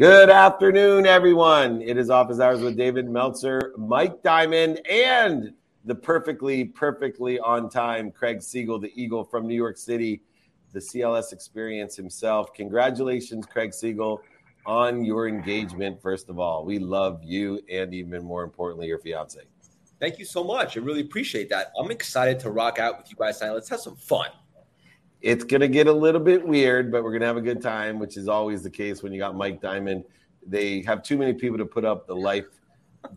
Good afternoon, everyone. It is Office Hours with David Meltzer, Mike Diamond, and the perfectly, perfectly on time Craig Siegel, the Eagle from New York City, the CLS experience himself. Congratulations, Craig Siegel, on your engagement. First of all, we love you, and even more importantly, your fiance. Thank you so much. I really appreciate that. I'm excited to rock out with you guys tonight. Let's have some fun. It's going to get a little bit weird, but we're going to have a good time, which is always the case when you got Mike Diamond. They have too many people to put up the life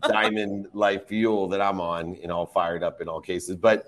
diamond life fuel that I'm on, and all fired up in all cases. But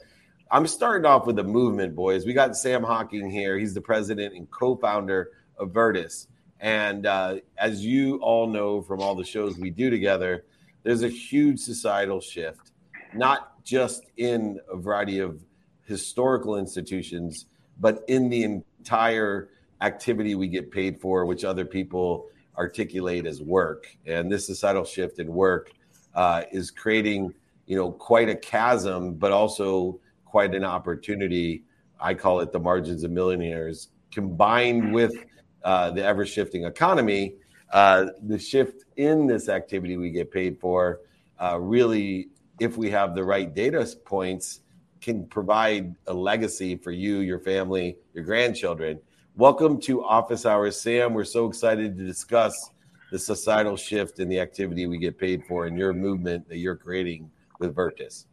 I'm starting off with a movement, boys. We got Sam Hocking here. He's the president and co-founder of Vertis. And uh, as you all know from all the shows we do together, there's a huge societal shift, not just in a variety of historical institutions, but in the entire activity we get paid for, which other people articulate as work. And this societal shift in work uh, is creating, you know, quite a chasm, but also quite an opportunity. I call it the margins of millionaires, combined with uh, the ever shifting economy. Uh, the shift in this activity we get paid for uh, really, if we have the right data points, can provide a legacy for you, your family, your grandchildren. Welcome to Office Hours, Sam. We're so excited to discuss the societal shift in the activity we get paid for and your movement that you're creating with Vertis.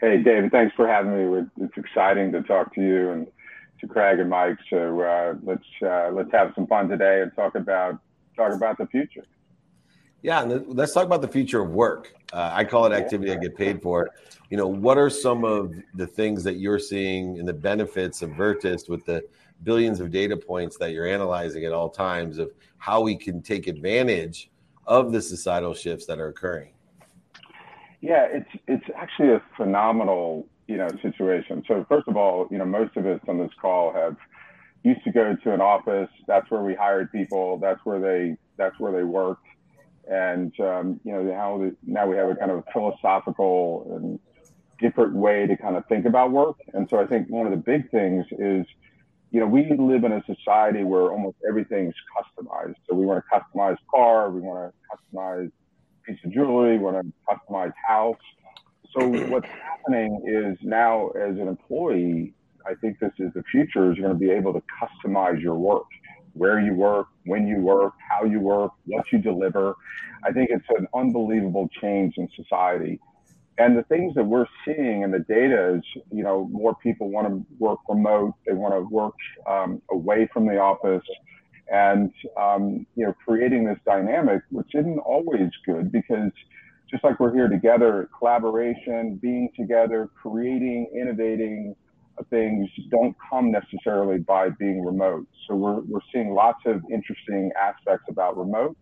Hey, David, thanks for having me. It's exciting to talk to you and to Craig and Mike. So uh, let's uh, let's have some fun today and talk about talk about the future. Yeah, and let's talk about the future of work. Uh, I call it activity I get paid for. You know, what are some of the things that you're seeing and the benefits of Vertis with the billions of data points that you're analyzing at all times of how we can take advantage of the societal shifts that are occurring? Yeah, it's it's actually a phenomenal you know situation. So first of all, you know, most of us on this call have used to go to an office. That's where we hired people. That's where they that's where they worked and um, you know now the, now we have a kind of philosophical and different way to kind of think about work. And so I think one of the big things is, you know, we live in a society where almost everything's customized. So we want a customized car, we want a customized piece of jewelry, we want a customized house. So what's happening is now as an employee, I think this is the future is you're going to be able to customize your work where you work, when you work, how you work, what you deliver. I think it's an unbelievable change in society. And the things that we're seeing in the data is, you know, more people want to work remote. They want to work um, away from the office and, um, you know, creating this dynamic, which isn't always good because just like we're here together, collaboration, being together, creating, innovating, things don't come necessarily by being remote. So we're, we're seeing lots of interesting aspects about remote.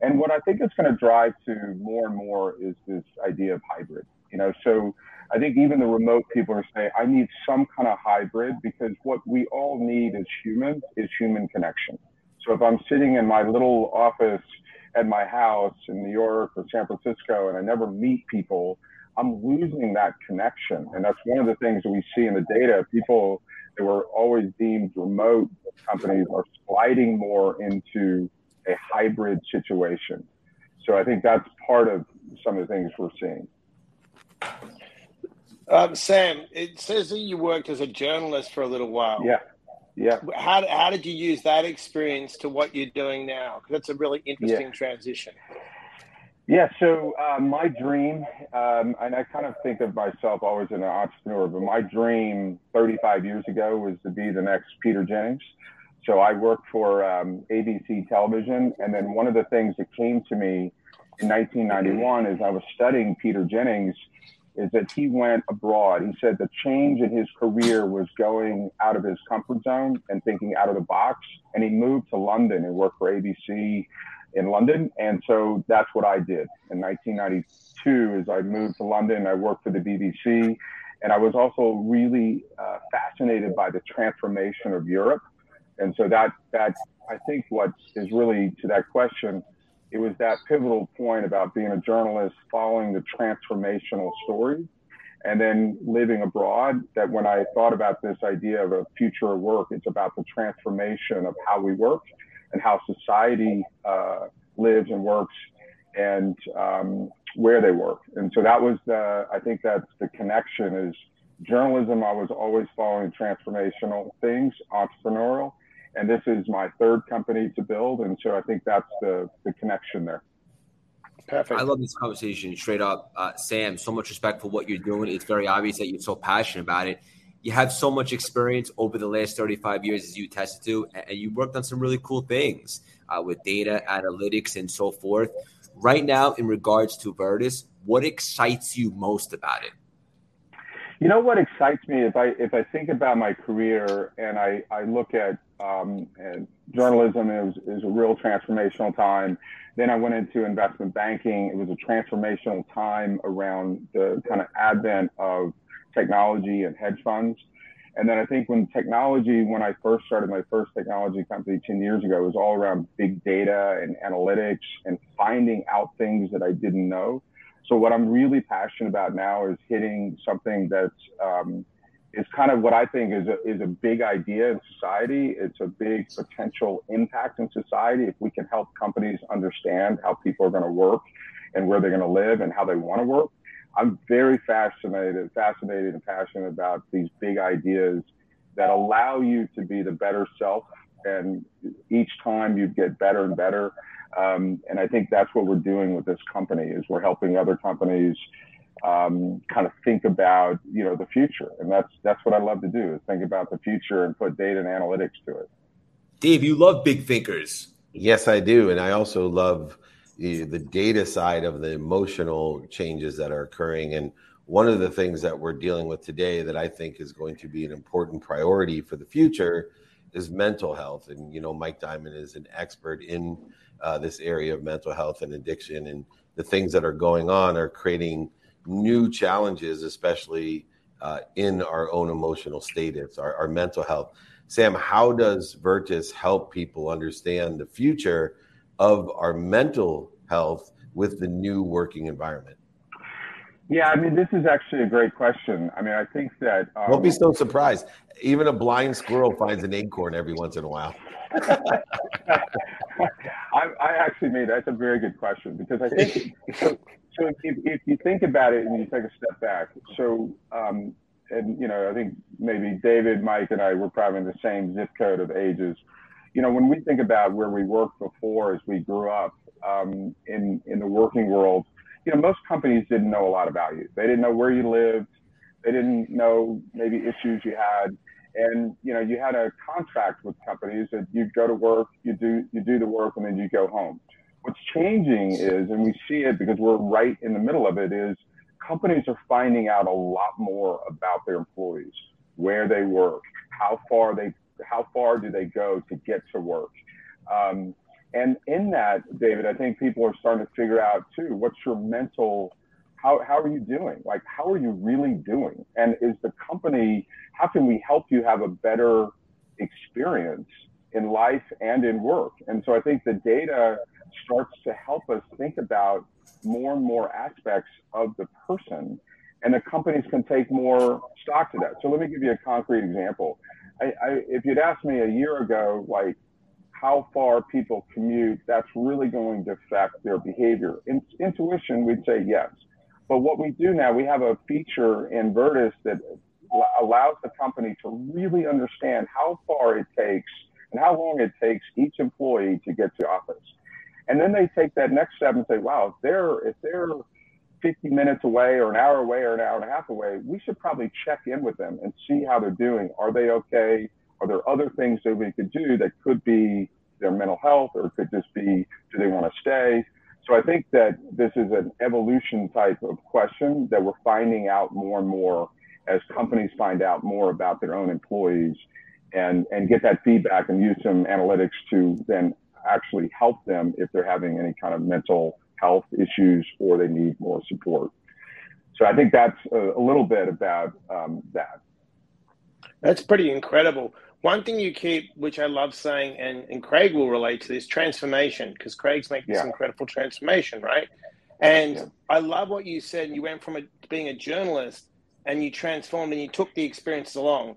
And what I think it's going to drive to more and more is this idea of hybrid. You know, so I think even the remote people are saying, I need some kind of hybrid because what we all need as humans is human connection. So if I'm sitting in my little office at my house in New York or San Francisco and I never meet people, I'm losing that connection. And that's one of the things that we see in the data. People that were always deemed remote companies are sliding more into a hybrid situation. So I think that's part of some of the things we're seeing. Um, Sam, it says that you worked as a journalist for a little while. Yeah. Yeah. How, how did you use that experience to what you're doing now? Because that's a really interesting yeah. transition. Yeah, so uh, my dream, um, and I kind of think of myself always as an entrepreneur, but my dream 35 years ago was to be the next Peter Jennings. So I worked for um, ABC Television, and then one of the things that came to me in 1991 as I was studying Peter Jennings is that he went abroad. He said the change in his career was going out of his comfort zone and thinking out of the box, and he moved to London and worked for ABC in London. And so that's what I did. In 1992, as I moved to London, I worked for the BBC. And I was also really uh, fascinated by the transformation of Europe. And so that, that, I think what is really to that question, it was that pivotal point about being a journalist, following the transformational story and then living abroad that when I thought about this idea of a future of work, it's about the transformation of how we work and how society uh, lives and works and um, where they work. And so that was the, I think that's the connection is journalism. I was always following transformational things, entrepreneurial, and this is my third company to build. And so I think that's the, the connection there. Perfect. I love this conversation straight up. Uh, Sam, so much respect for what you're doing. It's very obvious that you're so passionate about it. You have so much experience over the last 35 years, as you attested to, and you worked on some really cool things uh, with data analytics and so forth. Right now, in regards to Vertis, what excites you most about it? You know what excites me if I if I think about my career and I, I look at um, journalism is is a real transformational time. Then I went into investment banking. It was a transformational time around the kind of advent of technology and hedge funds. And then I think when technology, when I first started my first technology company 10 years ago, it was all around big data and analytics and finding out things that I didn't know. So what I'm really passionate about now is hitting something that's um, is kind of what I think is a, is a big idea in society. It's a big potential impact in society if we can help companies understand how people are going to work and where they're going to live and how they want to work. I'm very fascinated, fascinated and passionate about these big ideas that allow you to be the better self. And each time you get better and better. Um, and I think that's what we're doing with this company is we're helping other companies um, kind of think about you know the future, and that's that's what I love to do is think about the future and put data and analytics to it. Dave, you love big thinkers. Yes, I do, and I also love the, data side of the emotional changes that are occurring. And one of the things that we're dealing with today that I think is going to be an important priority for the future is mental health. And you know, Mike Diamond is an expert in uh, this area of mental health and addiction, and the things that are going on are creating new challenges, especially uh, in our own emotional status, our, our mental health. Sam, how does Vertis help people understand the future of our mental health with the new working environment? Yeah, I mean, this is actually a great question. I mean, I think that. Um, Don't be so surprised. Even a blind squirrel finds an acorn every once in a while. I, I, actually made that's a very good question because I think so. So if, if you think about it and you take a step back, so um, and you know, I think maybe David, Mike, and I were probably in the same zip code of ages. You know, when we think about where we worked before as we grew up um, in in the working world, you know, most companies didn't know a lot about you. They didn't know where you lived. They didn't know maybe issues you had and you know you had a contract with companies that you go to work you do you do the work and then you go home what's changing is and we see it because we're right in the middle of it is companies are finding out a lot more about their employees where they work how far they how far do they go to get to work um, and in that david i think people are starting to figure out too what's your mental how, how are you doing? Like, how are you really doing? And is the company, how can we help you have a better experience in life and in work? And so I think the data starts to help us think about more and more aspects of the person and the companies can take more stock to that. So let me give you a concrete example. I, if you'd asked me a year ago, like how far people commute, that's really going to affect their behavior. In, intuition, we'd say yes. But what we do now, we have a feature in Vertis that allows the company to really understand how far it takes and how long it takes each employee to get to office. And then they take that next step and say, wow, if they're, if they're 50 minutes away or an hour away or an hour and a half away, we should probably check in with them and see how they're doing. Are they okay? Are there other things that we could do that could be their mental health or could just be, do they want to stay? So I think that this is an evolution type of question that we're finding out more and more as companies find out more about their own employees and, and get that feedback and use some analytics to then actually help them if they're having any kind of mental health issues or they need more support. So I think that's a, a little bit about um, that. That's pretty incredible one thing you keep, which I love saying, and, and Craig will relate to this transformation, because Craig's making yeah. this incredible transformation, right? And yeah. I love what you said. You went from a, being a journalist and you transformed and you took the experiences along.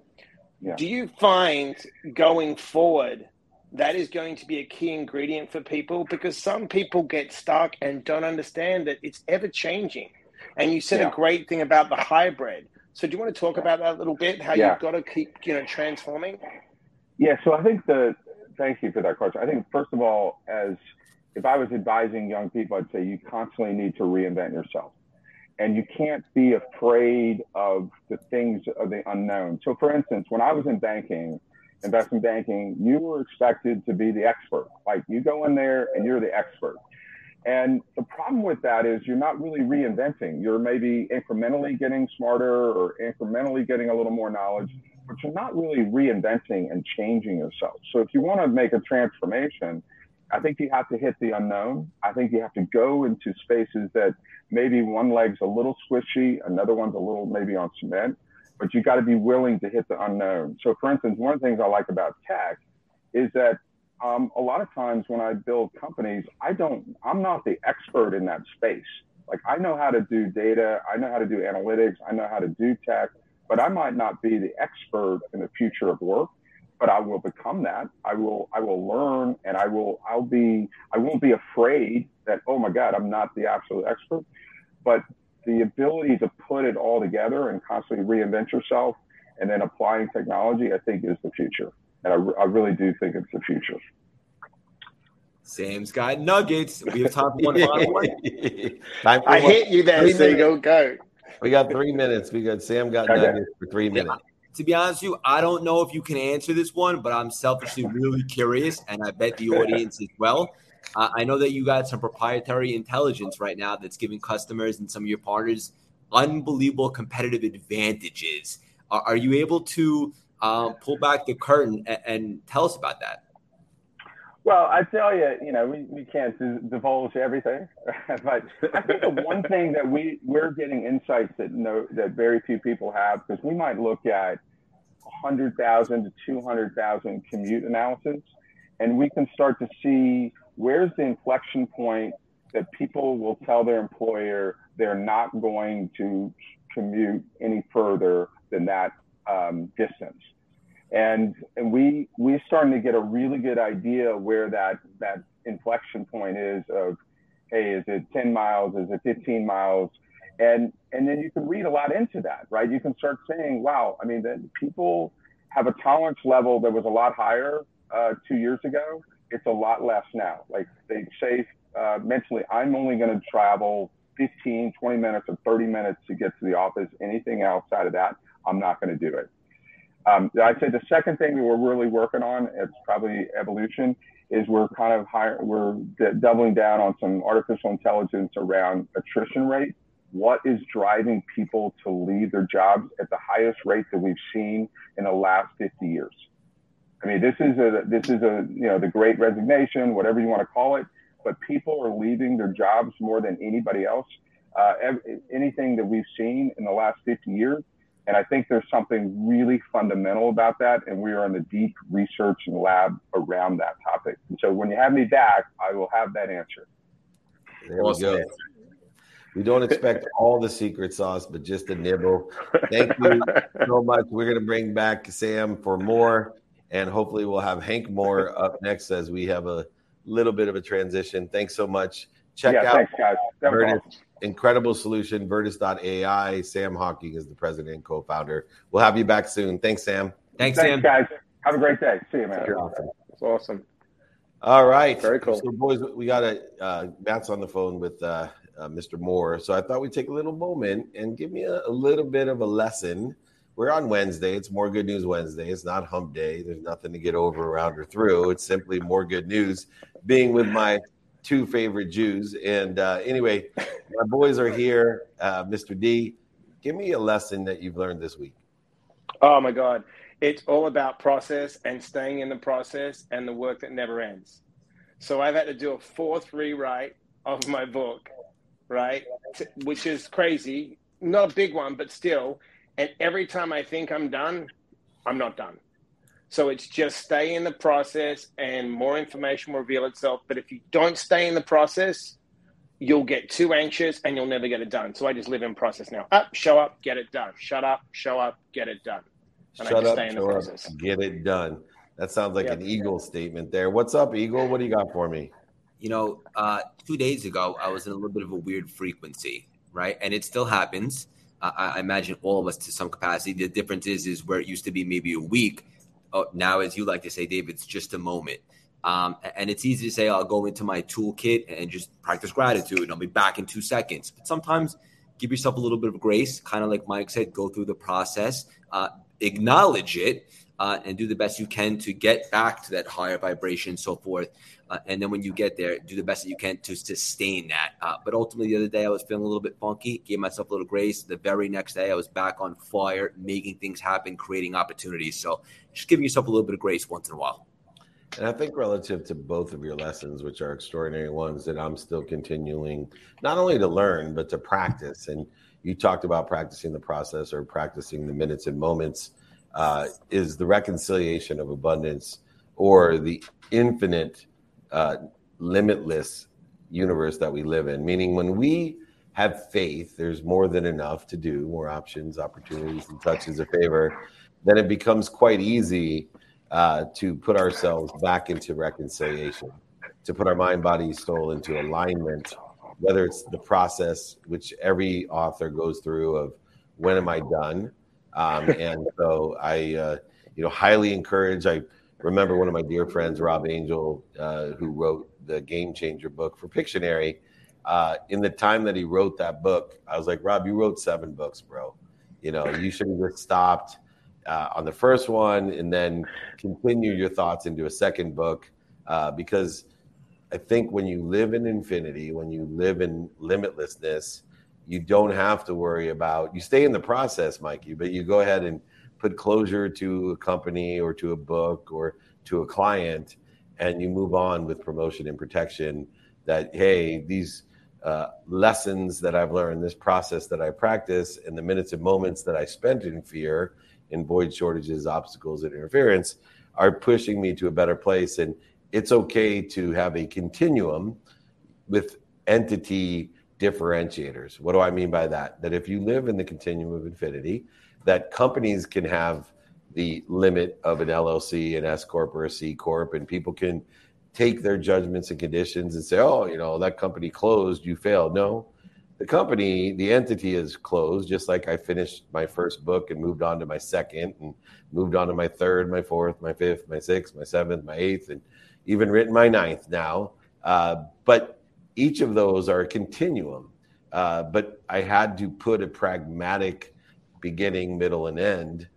Yeah. Do you find going forward that is going to be a key ingredient for people because some people get stuck and don't understand that it's ever changing. And you said yeah. a great thing about the hybrid. So do you want to talk about that a little bit? How yeah. you've got to keep, you know, transforming? Yeah. So I think the thank you for that question. I think first of all, as if I was advising young people, I'd say you constantly need to reinvent yourself. And you can't be afraid of the things of the unknown. So for instance, when I was in banking, investment banking, you were expected to be the expert. Like you go in there and you're the expert. And the problem with that is you're not really reinventing. You're maybe incrementally getting smarter or incrementally getting a little more knowledge, but you're not really reinventing and changing yourself. So if you want to make a transformation, I think you have to hit the unknown. I think you have to go into spaces that maybe one leg's a little squishy, another one's a little maybe on cement, but you got to be willing to hit the unknown. So, for instance, one of the things I like about tech is that um, a lot of times when I build companies, I don't, I'm not the expert in that space. Like I know how to do data, I know how to do analytics, I know how to do tech, but I might not be the expert in the future of work. But I will become that. I will, I will learn, and I will, I'll be, I won't be afraid that oh my God, I'm not the absolute expert. But the ability to put it all together and constantly reinvent yourself and then applying technology, I think is the future. And I, I really do think it's the future. Sam's got nuggets. We have time for one final one. I hit you there, so you go go. We got three minutes. We got Sam got okay. nuggets for three minutes. Yeah, to be honest with you, I don't know if you can answer this one, but I'm selfishly really curious, and I bet the audience as well. Uh, I know that you got some proprietary intelligence right now that's giving customers and some of your partners unbelievable competitive advantages. Are, are you able to um, pull back the curtain and, and, tell us about that? Well, I tell you, you know, we, we can't divulge everything, but I think the one thing that we we're getting insights that no that very few people have because we might look at 100,000 to 200,000 commute analysis, and we can start to see where's the inflection point that people will tell their employer they're not going to commute any further than that um, distance. And, and we we're starting to get a really good idea where that that inflection point is of hey is it 10 miles? Is it 15 miles? And and then you can read a lot into that right? You can start saying wow i mean that people have a tolerance level that was a lot higher uh, two years ago it's a lot less now. Like they say uh, mentally, I'm only going to travel 15, 20 minutes or 30 minutes to get to the office. Anything outside of that, I'm not going to do it. Um, I'd say the second thing that we're really working on, it's probably evolution, is we're kind of we're d- doubling down on some artificial intelligence around attrition rate. What is driving people to leave their jobs at the highest rate that we've seen in the last 50 years? I mean, this is a this is a you know the Great Resignation, whatever you want to call it. But people are leaving their jobs more than anybody else. Uh, anything that we've seen in the last 50 years, and I think there's something really fundamental about that, and we are in the deep research and lab around that topic. And so when you have me back, I will have that answer. There we go. We don't expect all the secret sauce, but just a nibble. Thank you so much. We're going to bring back Sam for more and hopefully we'll have Hank Moore up next as we have a little bit of a transition. Thanks so much. Check yeah, out thanks, guys. Vertis, awesome. incredible solution, Vertis.ai. Sam Hocking is the president and co-founder. We'll have you back soon. Thanks, Sam. Thanks, Thanks Sam. guys. Have a great day. See you, man. You're awesome. It's awesome. All right. Very cool. So, boys, we got a uh, Matt's on the phone with uh, uh, Mr. Moore. So I thought we'd take a little moment and give me a, a little bit of a lesson we're on Wednesday. It's more good news Wednesday. It's not hump day. There's nothing to get over, around, or through. It's simply more good news being with my two favorite Jews. And uh, anyway, my boys are here. Uh, Mr. D, give me a lesson that you've learned this week. Oh, my God. It's all about process and staying in the process and the work that never ends. So I've had to do a fourth rewrite of my book, right? Which is crazy. Not a big one, but still and every time I think I'm done, I'm not done. So it's just stay in the process and more information will reveal itself. But if you don't stay in the process, you'll get too anxious and you'll never get it done. So I just live in process now. Up, show up, get it done. Shut up, show up, get it done. And Shut up, show up, get it done. That sounds like an Eagle statement there. What's up, Eagle? What do you got for me? You know, uh, two days ago, I was in a little bit of a weird frequency, right? And it still happens. Uh, I imagine all of us to some capacity. The difference is, is where it used to be maybe a week. Oh, now, as you like to say, Dave, it's just a moment. Um, and it's easy to say, I'll go into my toolkit and just practice gratitude. I'll be back in two seconds. But sometimes give yourself a little bit of grace, kind of like Mike said, go through the process, uh, acknowledge it, uh, and do the best you can to get back to that higher vibration and so forth. Uh, and then when you get there, do the best that you can to sustain that. Uh, but ultimately, the other day I was feeling a little bit funky, gave myself a little grace. The very next day, I was back on fire, making things happen, creating opportunities. So just giving yourself a little bit of grace once in a while. And I think relative to both of your lessons, which are extraordinary ones that I'm still continuing not only to learn, but to practice. And you talked about practicing the process or practicing the minutes and moments uh, is the reconciliation of abundance or the infinite, uh, limitless universe that we live in. Meaning, when we have faith, there's more than enough to do, more options, opportunities, and touches of favor, then it becomes quite easy uh, to put ourselves back into reconciliation, to put our mind, body, soul into alignment, whether it's the process which every author goes through of when am I done? Um, and so I, uh, you know, highly encourage. I remember one of my dear friends, Rob Angel, uh, who wrote the Game Changer book for Pictionary. Uh, in the time that he wrote that book, I was like, Rob, you wrote seven books, bro. You know, you should have just stopped uh, on the first one and then continue your thoughts into a second book uh, because I think when you live in infinity, when you live in limitlessness, you don't have to worry about you stay in the process, Mikey, but you go ahead and put closure to a company or to a book or to a client and you move on with promotion and protection that hey these uh, lessons that i've learned this process that i practice and the minutes and moments that i spent in fear in void shortages, obstacles, and interference are pushing me to a better place. And it's okay to have a continuum with entity differentiators. What do I mean by that? That if you live in the continuum of infinity, that companies can have the limit of an LLC, an S corp, or a C corp, and people can take their judgments and conditions and say, "Oh, you know, that company closed, you failed." No, the company, the entity is closed, just like I finished my first book and moved on to my second and moved on to my third, my fourth, my fifth, my sixth, my seventh, my eighth, and even written my ninth now. Uh, but each of those are a continuum. Uh, but I had to put a pragmatic beginning, middle, and end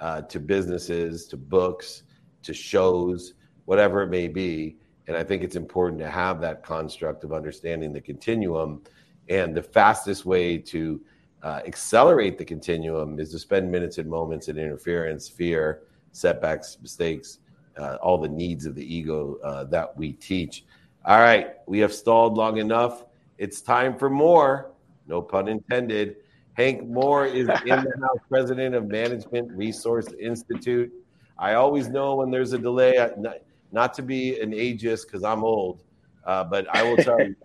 uh, to businesses, to books, to shows, whatever it may be. And I think it's important to have that construct of understanding the continuum and the fastest way to uh, accelerate the continuum is to spend minutes and moments in interference, fear, setbacks, mistakes, uh, all the needs of the ego uh, that we teach. All right, we have stalled long enough. It's time for more. No pun intended. Hank Moore is in the house, president of Management Resource Institute. I always know when there's a delay, not, not to be an ageist because I'm old, uh, but I will tell you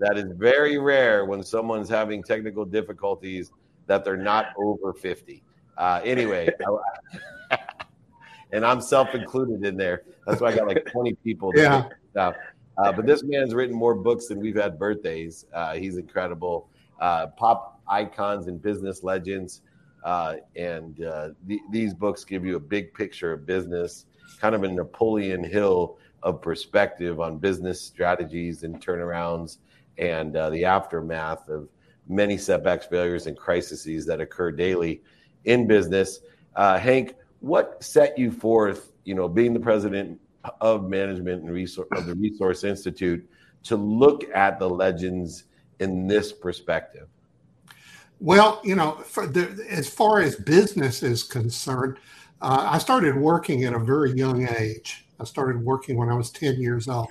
that is very rare when someone's having technical difficulties that they're not over 50. Uh, anyway, and I'm self included in there. That's why I got like 20 people. Yeah. Uh, but this man's written more books than we've had birthdays. Uh, he's incredible. Uh, pop icons and business legends. Uh, and uh, th- these books give you a big picture of business, kind of a Napoleon Hill of perspective on business strategies and turnarounds and uh, the aftermath of many setbacks, failures, and crises that occur daily in business. Uh, Hank, what set you forth, you know, being the president of management and resource of the Resource Institute, to look at the legends in this perspective? Well, you know, the, as far as business is concerned, uh, I started working at a very young age. I started working when I was 10 years old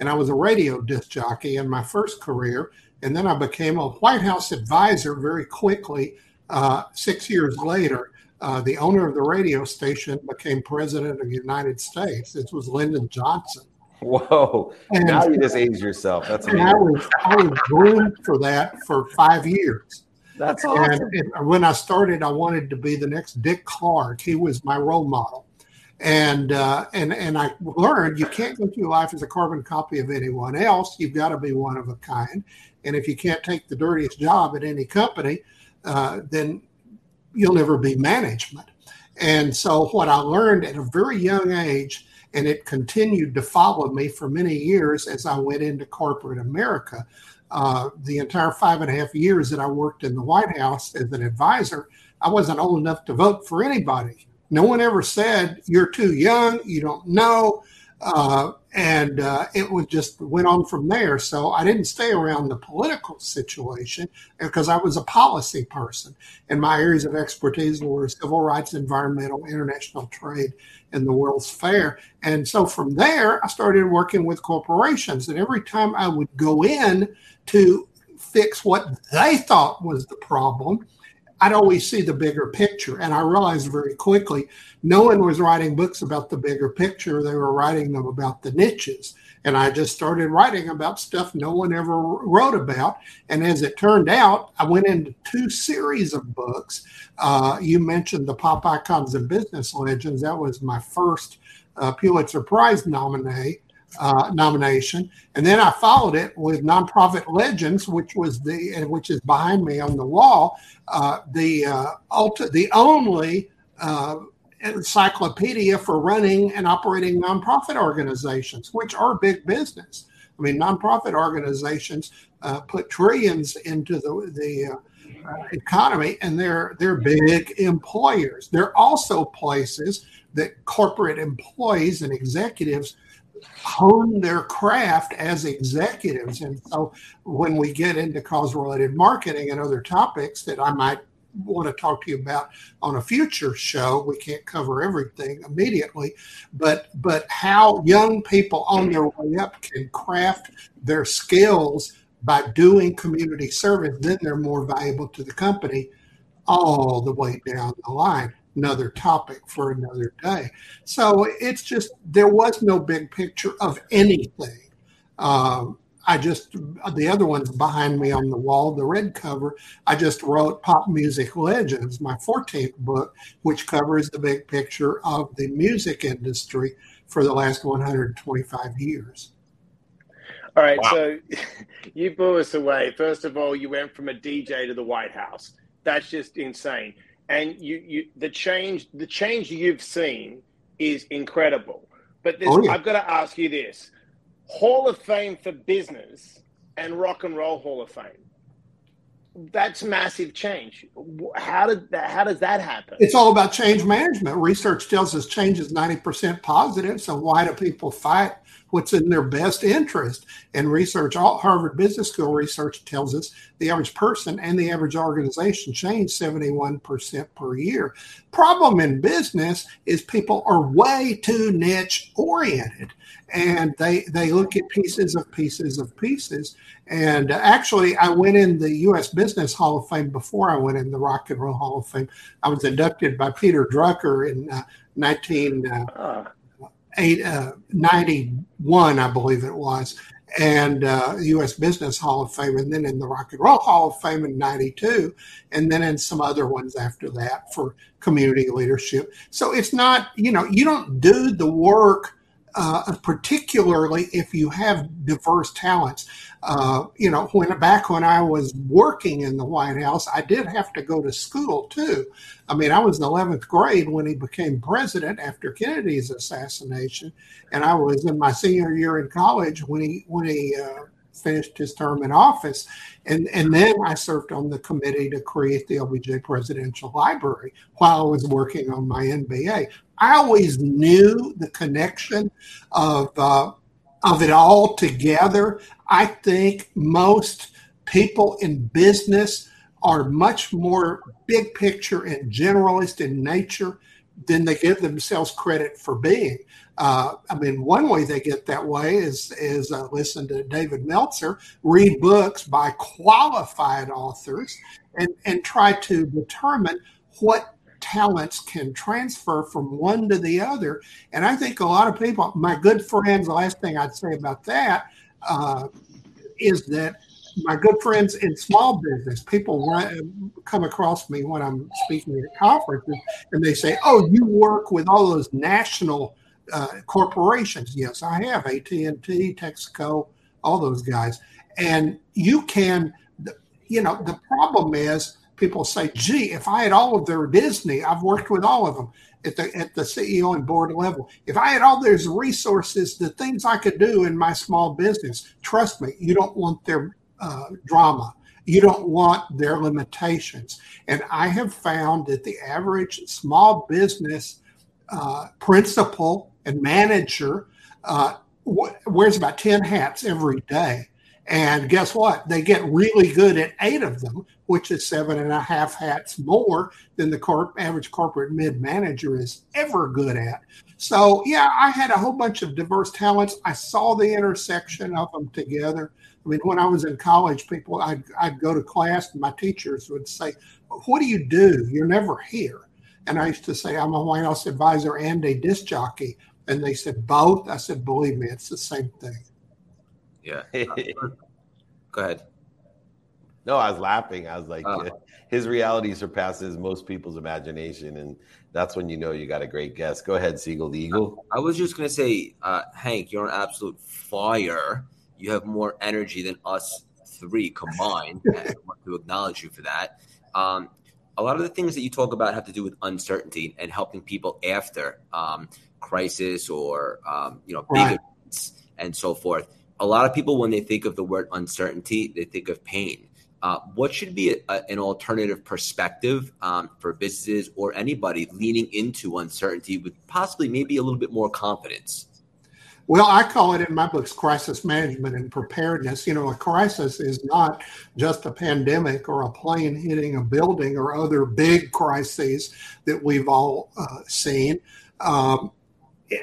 and I was a radio disc jockey in my first career. And then I became a White House advisor very quickly. Uh, six years later, uh, the owner of the radio station became president of the United States. This was Lyndon Johnson. Whoa! And, now you just aged yourself. That's amazing. I was I was groomed for that for five years. That's awesome. And, and when I started, I wanted to be the next Dick Clark. He was my role model. And uh, and and I learned you can't go through life as a carbon copy of anyone else. You've got to be one of a kind. And if you can't take the dirtiest job at any company, uh, then you'll never be management. And so, what I learned at a very young age, and it continued to follow me for many years as I went into corporate America. Uh, the entire five and a half years that I worked in the White House as an advisor, I wasn't old enough to vote for anybody. No one ever said, You're too young, you don't know. Uh, and uh, it was just went on from there. So I didn't stay around the political situation because I was a policy person, and my areas of expertise were civil rights, environmental, international trade, and the World's Fair. And so from there, I started working with corporations, and every time I would go in to fix what they thought was the problem, I'd always see the bigger picture. And I realized very quickly no one was writing books about the bigger picture. They were writing them about the niches. And I just started writing about stuff no one ever wrote about. And as it turned out, I went into two series of books. Uh, you mentioned the Pop Icons and Business Legends. That was my first uh, Pulitzer Prize nominee uh, nomination, and then I followed it with Nonprofit Legends, which was the which is behind me on the wall, uh, the uh, ulti- the only uh, encyclopedia for running and operating nonprofit organizations, which are big business. I mean, nonprofit organizations uh, put trillions into the the uh, economy, and they're they're big employers. They're also places that corporate employees and executives hone their craft as executives. And so when we get into cause related marketing and other topics that I might want to talk to you about on a future show, we can't cover everything immediately, but but how young people on their way up can craft their skills by doing community service, then they're more valuable to the company all the way down the line another topic for another day. So it's just there was no big picture of anything. Um, I just the other one's behind me on the wall, the red cover. I just wrote Pop Music Legends, my 14th book, which covers the big picture of the music industry for the last 125 years. All right, wow. so you blew us away. First of all, you went from a DJ to the White House. That's just insane and you, you the change the change you've seen is incredible. But this, oh, yeah. I've got to ask you this: Hall of Fame for business and Rock and Roll Hall of Fame. That's massive change. How did that, how does that happen? It's all about change management. Research tells us change is ninety percent positive. So why do people fight what's in their best interest. And research, all Harvard Business School research tells us the average person and the average organization change 71% per year. Problem in business is people are way too niche oriented and they they look at pieces of pieces of pieces. And actually, I went in the U.S. Business Hall of Fame before I went in the Rock and Roll Hall of Fame. I was inducted by Peter Drucker in uh, 19. Uh, uh eight, uh, 91, I believe it was, and uh, U.S. Business Hall of Fame, and then in the Rock and Roll Hall of Fame in '92, and then in some other ones after that for community leadership. So it's not, you know, you don't do the work uh, particularly if you have diverse talents. Uh, you know, when back when I was working in the White House, I did have to go to school too. I mean, I was in 11th grade when he became president after Kennedy's assassination, and I was in my senior year in college when he when he uh, finished his term in office. And, and then I served on the committee to create the LBJ Presidential Library while I was working on my MBA. I always knew the connection of uh, of it all together. I think most people in business are much more big picture and generalist in nature than they give themselves credit for being. Uh, I mean, one way they get that way is is uh, listen to David Meltzer, read books by qualified authors, and and try to determine what talents can transfer from one to the other. And I think a lot of people, my good friends, the last thing I'd say about that uh, is that my good friends in small business, people run, come across me when I'm speaking at conferences, and they say, "Oh, you work with all those national uh, corporations." Yes, I have AT and T, Texaco, all those guys, and you can, you know, the problem is people say, "Gee, if I had all of their Disney, I've worked with all of them." At the at the CEO and board level, if I had all those resources, the things I could do in my small business, trust me, you don't want their uh, drama. You don't want their limitations. And I have found that the average small business uh, principal and manager uh, wears about 10 hats every day. And guess what? They get really good at eight of them, which is seven and a half hats more than the average corporate mid manager is ever good at. So, yeah, I had a whole bunch of diverse talents. I saw the intersection of them together. I mean, when I was in college, people, I'd, I'd go to class and my teachers would say, What do you do? You're never here. And I used to say, I'm a White House advisor and a disc jockey. And they said, Both? I said, Believe me, it's the same thing. Yeah. go ahead. No, I was laughing. I was like, uh, his reality surpasses most people's imagination. And that's when you know you got a great guest. Go ahead, Siegel the Eagle. I was just going to say, uh, Hank, you're an absolute fire you have more energy than us three combined. I want to acknowledge you for that. Um, a lot of the things that you talk about have to do with uncertainty and helping people after um, crisis or um, you know big right. events and so forth. A lot of people, when they think of the word uncertainty, they think of pain. Uh, what should be a, a, an alternative perspective um, for businesses or anybody leaning into uncertainty with possibly maybe a little bit more confidence? Well, I call it in my books crisis management and preparedness. You know, a crisis is not just a pandemic or a plane hitting a building or other big crises that we've all uh, seen. Um,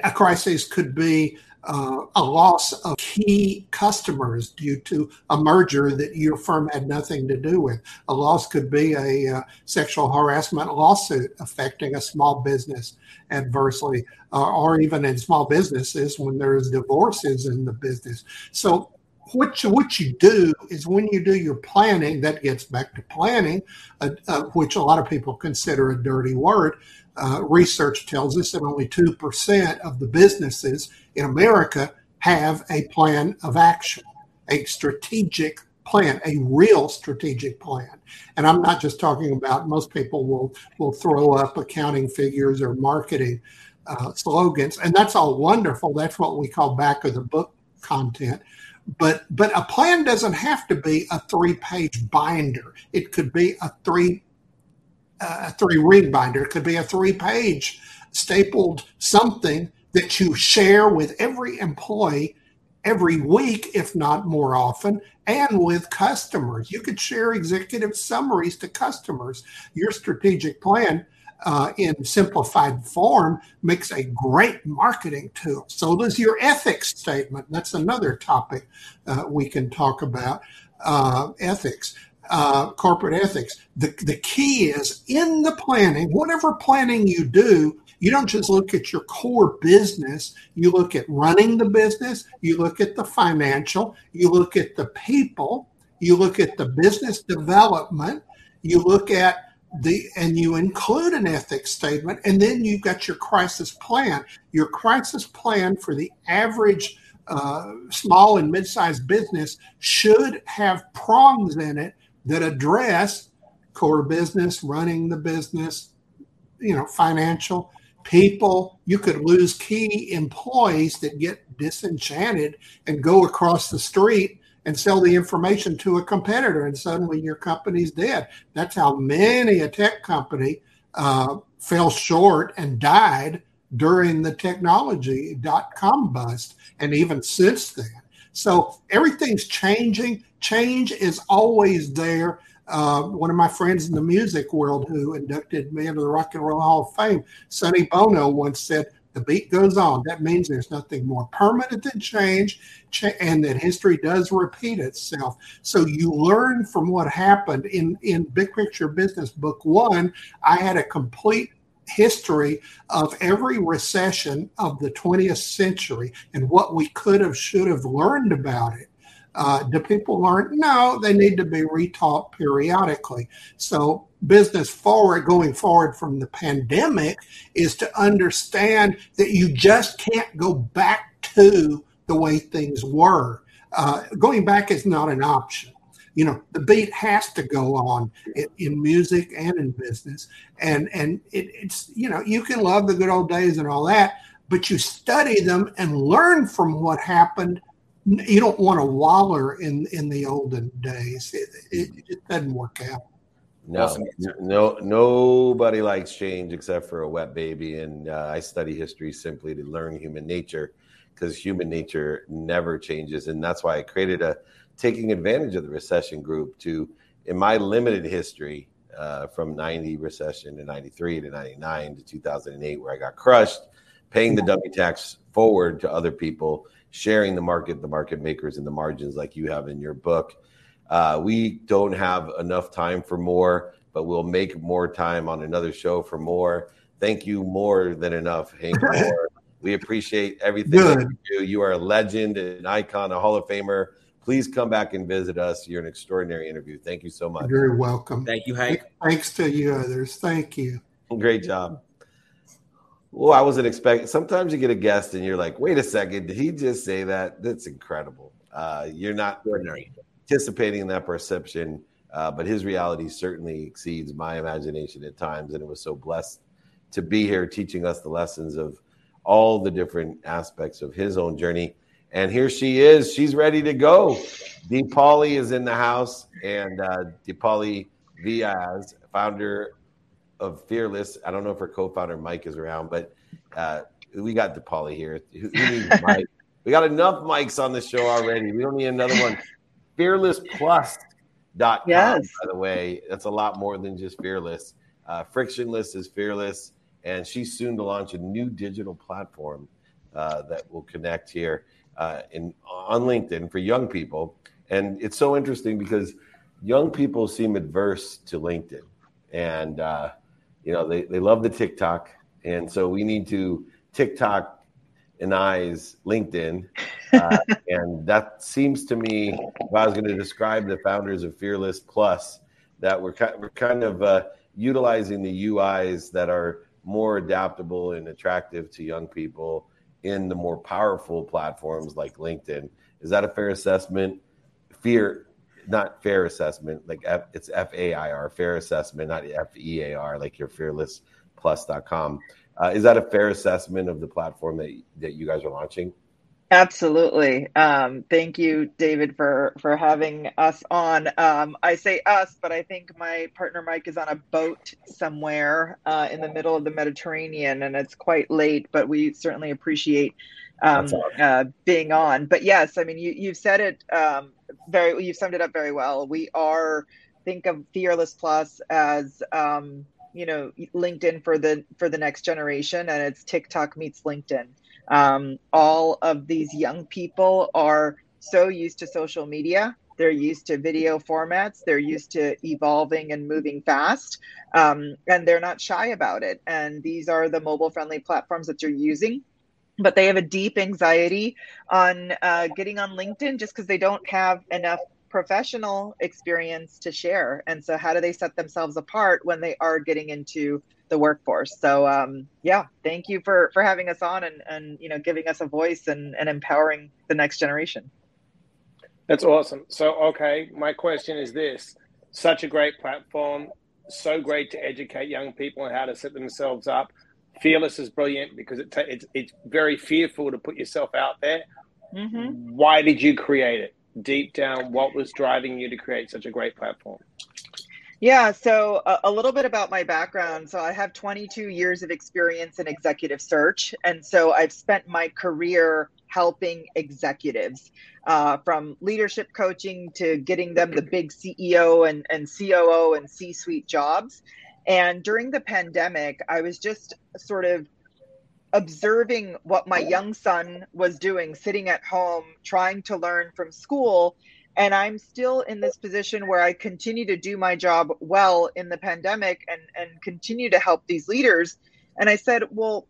a crisis could be uh, a loss of key customers due to a merger that your firm had nothing to do with. A loss could be a uh, sexual harassment lawsuit affecting a small business adversely, uh, or even in small businesses when there's divorces in the business. So what you, what you do is when you do your planning, that gets back to planning, uh, uh, which a lot of people consider a dirty word. Uh, research tells us that only 2% of the businesses in America have a plan of action, a strategic plan, a real strategic plan. And I'm not just talking about most people will will throw up accounting figures or marketing uh, slogans, and that's all wonderful. That's what we call back of the book content. But but a plan doesn't have to be a three page binder. It could be a three a three ring binder. It could be a three page stapled something that you share with every employee every week, if not more often, and with customers. You could share executive summaries to customers. Your strategic plan uh, in simplified form makes a great marketing tool. So does your ethics statement. That's another topic uh, we can talk about. Uh, ethics uh, corporate ethics. The, the key is in the planning, whatever planning you do, you don't just look at your core business. You look at running the business, you look at the financial, you look at the people, you look at the business development, you look at the and you include an ethics statement, and then you've got your crisis plan. Your crisis plan for the average uh, small and mid-sized business should have prongs in it that address core business, running the business, you know, financial people. You could lose key employees that get disenchanted and go across the street and sell the information to a competitor, and suddenly your company's dead. That's how many a tech company uh, fell short and died during the technology dot com bust, and even since then. So everything's changing. Change is always there. Uh, one of my friends in the music world who inducted me into the Rock and Roll Hall of Fame, Sonny Bono, once said, the beat goes on. That means there's nothing more permanent than change, and that history does repeat itself. So you learn from what happened in in Big Picture Business Book One. I had a complete history of every recession of the 20th century and what we could have, should have learned about it. Uh, do people learn? No, they need to be retaught periodically. So, business forward, going forward from the pandemic, is to understand that you just can't go back to the way things were. Uh, going back is not an option you know the beat has to go on in, in music and in business. And and it, it's you know you can love the good old days and all that but you study them and learn from what happened. You don't want to waller in in the olden days. It, it, it doesn't work out. No, no, nobody likes change except for a wet baby. And uh, I study history simply to learn human nature because human nature never changes. And that's why I created a taking advantage of the recession group to, in my limited history, uh, from 90 recession to 93 to 99 to 2008, where I got crushed, paying the dummy tax forward to other people, sharing the market, the market makers, and the margins like you have in your book. Uh, we don't have enough time for more, but we'll make more time on another show for more. Thank you more than enough, Hank Moore. we appreciate everything Good. that you do. You are a legend, an icon, a Hall of Famer please come back and visit us. You're an extraordinary interview. Thank you so much. You're very welcome. Thank you, Hank. Thanks to you others. Thank you. Great job. Well, I wasn't expecting. Sometimes you get a guest and you're like, wait a second, did he just say that? That's incredible. Uh, you're not ordinary anticipating in that perception, uh, but his reality certainly exceeds my imagination at times. And it was so blessed to be here teaching us the lessons of all the different aspects of his own journey and here she is. She's ready to go. Deepali is in the house, and uh, Deepali Vyas, founder of Fearless. I don't know if her co-founder Mike is around, but uh, we got Deepali here. Who, who Mike? We got enough mics on the show already. We don't need another one. Fearlessplus.com, yes. by the way. That's a lot more than just Fearless. Uh, Frictionless is Fearless, and she's soon to launch a new digital platform uh, that will connect here uh, in on LinkedIn for young people. And it's so interesting because young people seem adverse to LinkedIn, and uh, you know they they love the TikTok, and so we need to TikTok and eyes LinkedIn, uh, and that seems to me if I was going to describe the founders of Fearless Plus, that we're kind, we're kind of uh, utilizing the UIs that are more adaptable and attractive to young people in the more powerful platforms like LinkedIn. Is that a fair assessment? Fear, not fair assessment, like F, it's F A I R, fair assessment, not F E A R, like your fearlessplus.com. Uh, is that a fair assessment of the platform that, that you guys are launching? Absolutely. Um, thank you, David, for for having us on. Um, I say us, but I think my partner Mike is on a boat somewhere uh, in the middle of the Mediterranean, and it's quite late. But we certainly appreciate um, uh, being on. But yes, I mean, you you've said it um, very. You've summed it up very well. We are think of Fearless Plus as um, you know LinkedIn for the for the next generation, and it's TikTok meets LinkedIn. Um, all of these young people are so used to social media. They're used to video formats. They're used to evolving and moving fast. Um, and they're not shy about it. And these are the mobile friendly platforms that you're using. But they have a deep anxiety on uh, getting on LinkedIn just because they don't have enough professional experience to share. And so, how do they set themselves apart when they are getting into the workforce. So um, yeah, thank you for for having us on and and you know giving us a voice and and empowering the next generation. That's awesome. So okay, my question is this: such a great platform, so great to educate young people on how to set themselves up. Fearless is brilliant because it it's it's very fearful to put yourself out there. Mm-hmm. Why did you create it? Deep down, what was driving you to create such a great platform? Yeah, so a, a, little bit about my background. So I have 22 years of experience in executive search. And so I've spent my career helping executives uh, from leadership coaching to getting them the big CEO and, and COO and C suite jobs. And during the pandemic, I was just sort of observing what my young son was doing, sitting at home, trying to learn from school and i'm still in this position where i continue to do my job well in the pandemic and and continue to help these leaders and i said well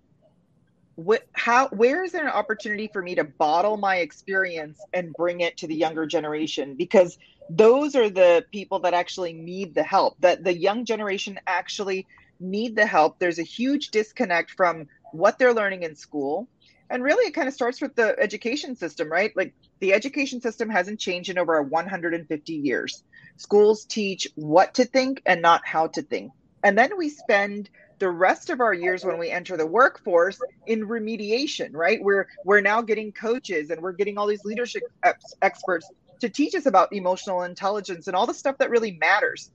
What, how, where is there an opportunity for me to bottle my experience and bring it to the younger generation? Because those are the people that actually need the help. That the young generation actually need the help. There's a huge disconnect from what they're learning in school. And really, it kind of starts with the education system, right? Like the education system hasn't changed in over 150 years. Schools teach what to think and not how to think. And then we spend the rest of our years when we enter the workforce in remediation, right? We're we're now getting coaches and we're getting all these leadership ex- experts to teach us about emotional intelligence and all the stuff that really matters.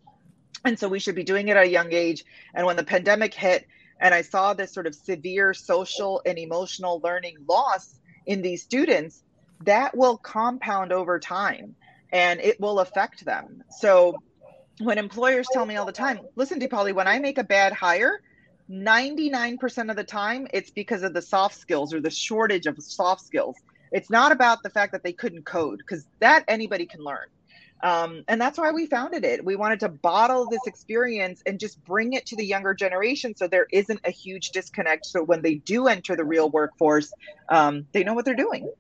And so we should be doing it at a young age. And when the pandemic hit and I saw this sort of severe social and emotional learning loss in these students, that will compound over time and it will affect them. So when employers tell me all the time, listen, Deepali, when I make a bad hire, 99% of the time it's because of the soft skills or the shortage of soft skills. It's not about the fact that they couldn't code because that anybody can learn. Um, and that's why we founded it. We wanted to bottle this experience and just bring it to the younger generation so there isn't a huge disconnect. So when they do enter the real workforce, um, they know what they're doing.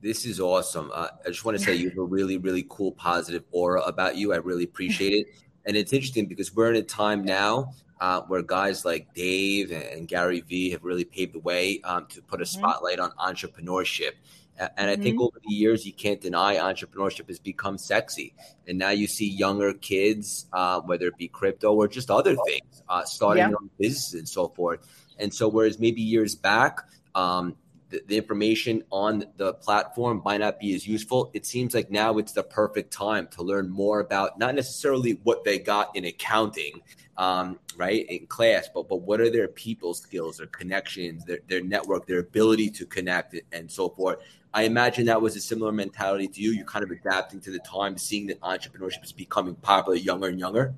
This is awesome. Uh, I just want to say you have a really, really cool, positive aura about you. I really appreciate it. And it's interesting because we're in a time now uh, where guys like Dave and Gary Vee have really paved the way um, to put a mm-hmm. spotlight on entrepreneurship. And I think mm-hmm. over the years, you can't deny entrepreneurship has become sexy. And now you see younger kids, uh, whether it be crypto or just other things, uh, starting yeah. their own businesses and so forth. And so, whereas maybe years back, um, the, information on the platform might not be as useful. It seems like now it's the perfect time to learn more about not necessarily what they got in accounting, um, right, in class, but but what are their people skills, their connections, their, their network, their ability to connect, and so forth. I imagine that was a similar mentality to you. You're kind of adapting to the time, seeing that entrepreneurship is becoming popular younger and younger.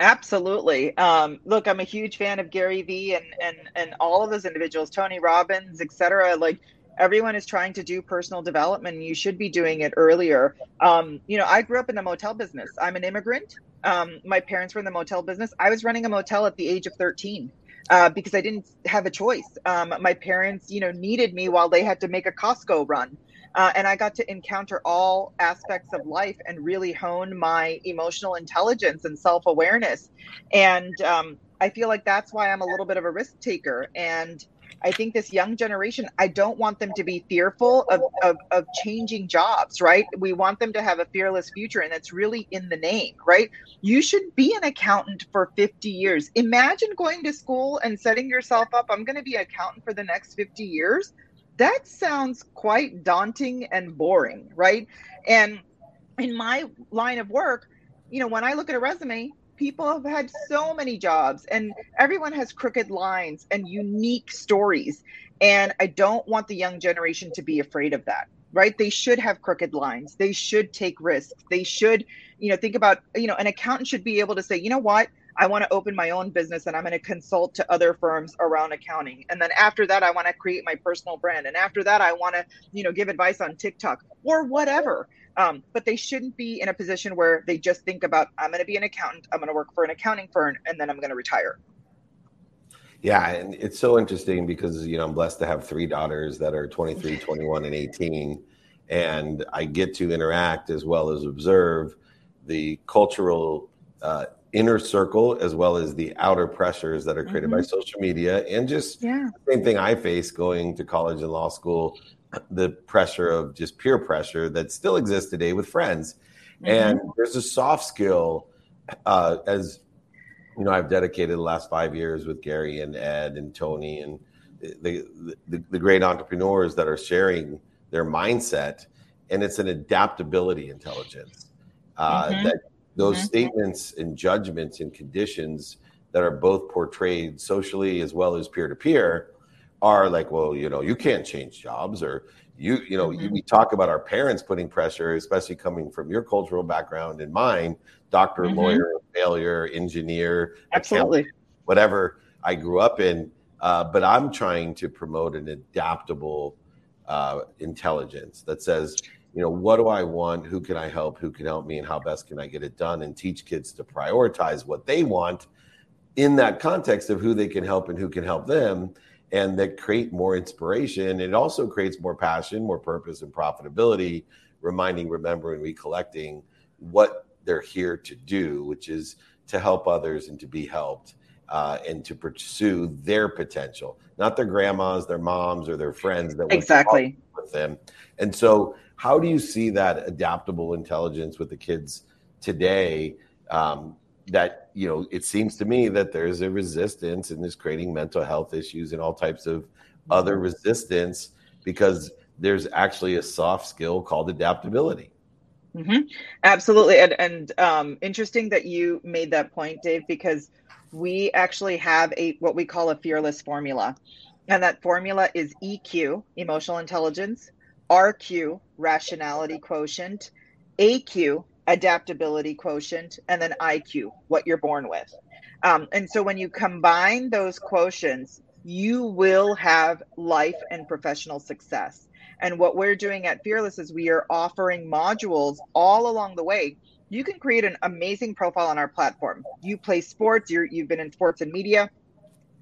Absolutely. Um, look, I'm a huge fan of Gary Vee and and and all of those individuals, Tony Robbins, etc. Like everyone is trying to do personal development. And you should be doing it earlier. Um, you know, I grew up in the motel business. I'm an immigrant. Um, my parents were in the motel business. I was running a motel at the age of 13. Uh, because I didn't have a choice. Um, my parents, you know, needed me while they had to make a Costco run. Uh, and I got to encounter all aspects of life and really hone my emotional intelligence and self awareness. And um, I feel like that's why I'm a little bit of a risk taker. And I think this young generation, I don't want them to be fearful of, of, of, changing jobs, right? We want them to have a fearless future, and it's really in the name, right? You should be an accountant for 50 years. Imagine going to school and setting yourself up, I'm going to be an accountant for the next 50 years that sounds quite daunting and boring, right? And in my line of work, you know, when I look at a resume, people have had so many jobs and everyone has crooked lines and unique stories. And I don't want the young generation to be afraid of that, right? They should have crooked lines. They should take risks. They should, you know, think about, you know, an accountant should be able to say, you know what? I want to open my own business and I'm going to consult to other firms around accounting. And then after that, I want to create my personal brand. And after that, I want to, you know, give advice on TikTok or whatever. Um, but they shouldn't be in a position where they just think about, I'm going to be an accountant, I'm going to work for an accounting firm, and then I'm going to retire. Yeah, and it's so interesting because you know I'm blessed to have three daughters that are 23, 21, and 18, and I get to interact as well as observe the cultural uh, inner circle as well as the outer pressures that are created mm-hmm. by social media and just yeah. the same thing I face going to college and law school, the pressure of just peer pressure that still exists today with friends. Mm-hmm. And there's a soft skill uh, as you know, I've dedicated the last five years with Gary and Ed and Tony and the, the, the great entrepreneurs that are sharing their mindset. And it's an adaptability intelligence uh, mm-hmm. that those mm-hmm. statements and judgments and conditions that are both portrayed socially as well as peer to peer are like, well, you know, you can't change jobs or you, you know, mm-hmm. you, we talk about our parents putting pressure, especially coming from your cultural background and mine, doctor, mm-hmm. lawyer, failure, engineer, absolutely, whatever I grew up in. Uh, but I'm trying to promote an adaptable uh, intelligence that says, you know, what do I want? Who can I help? Who can help me? And how best can I get it done? And teach kids to prioritize what they want in that context of who they can help and who can help them. and that create more inspiration. It also creates more passion, more purpose, and profitability, reminding, remembering, and recollecting what they're here to do, which is to help others and to be helped. Uh, and to pursue their potential, not their grandmas, their moms, or their friends that exactly with them. And so, how do you see that adaptable intelligence with the kids today? Um, that you know it seems to me that there's a resistance and is creating mental health issues and all types of other mm-hmm. resistance because there's actually a soft skill called adaptability mm-hmm. absolutely and, and um, interesting that you made that point dave because we actually have a what we call a fearless formula and that formula is eq emotional intelligence rq rationality quotient aq adaptability quotient, and then IQ, what you're born with. Um, and so when you combine those quotients, you will have life and professional success. And what we're doing at Fearless is we are offering modules all along the way. You can create an amazing profile on our platform. You play sports, you you've been in sports and media.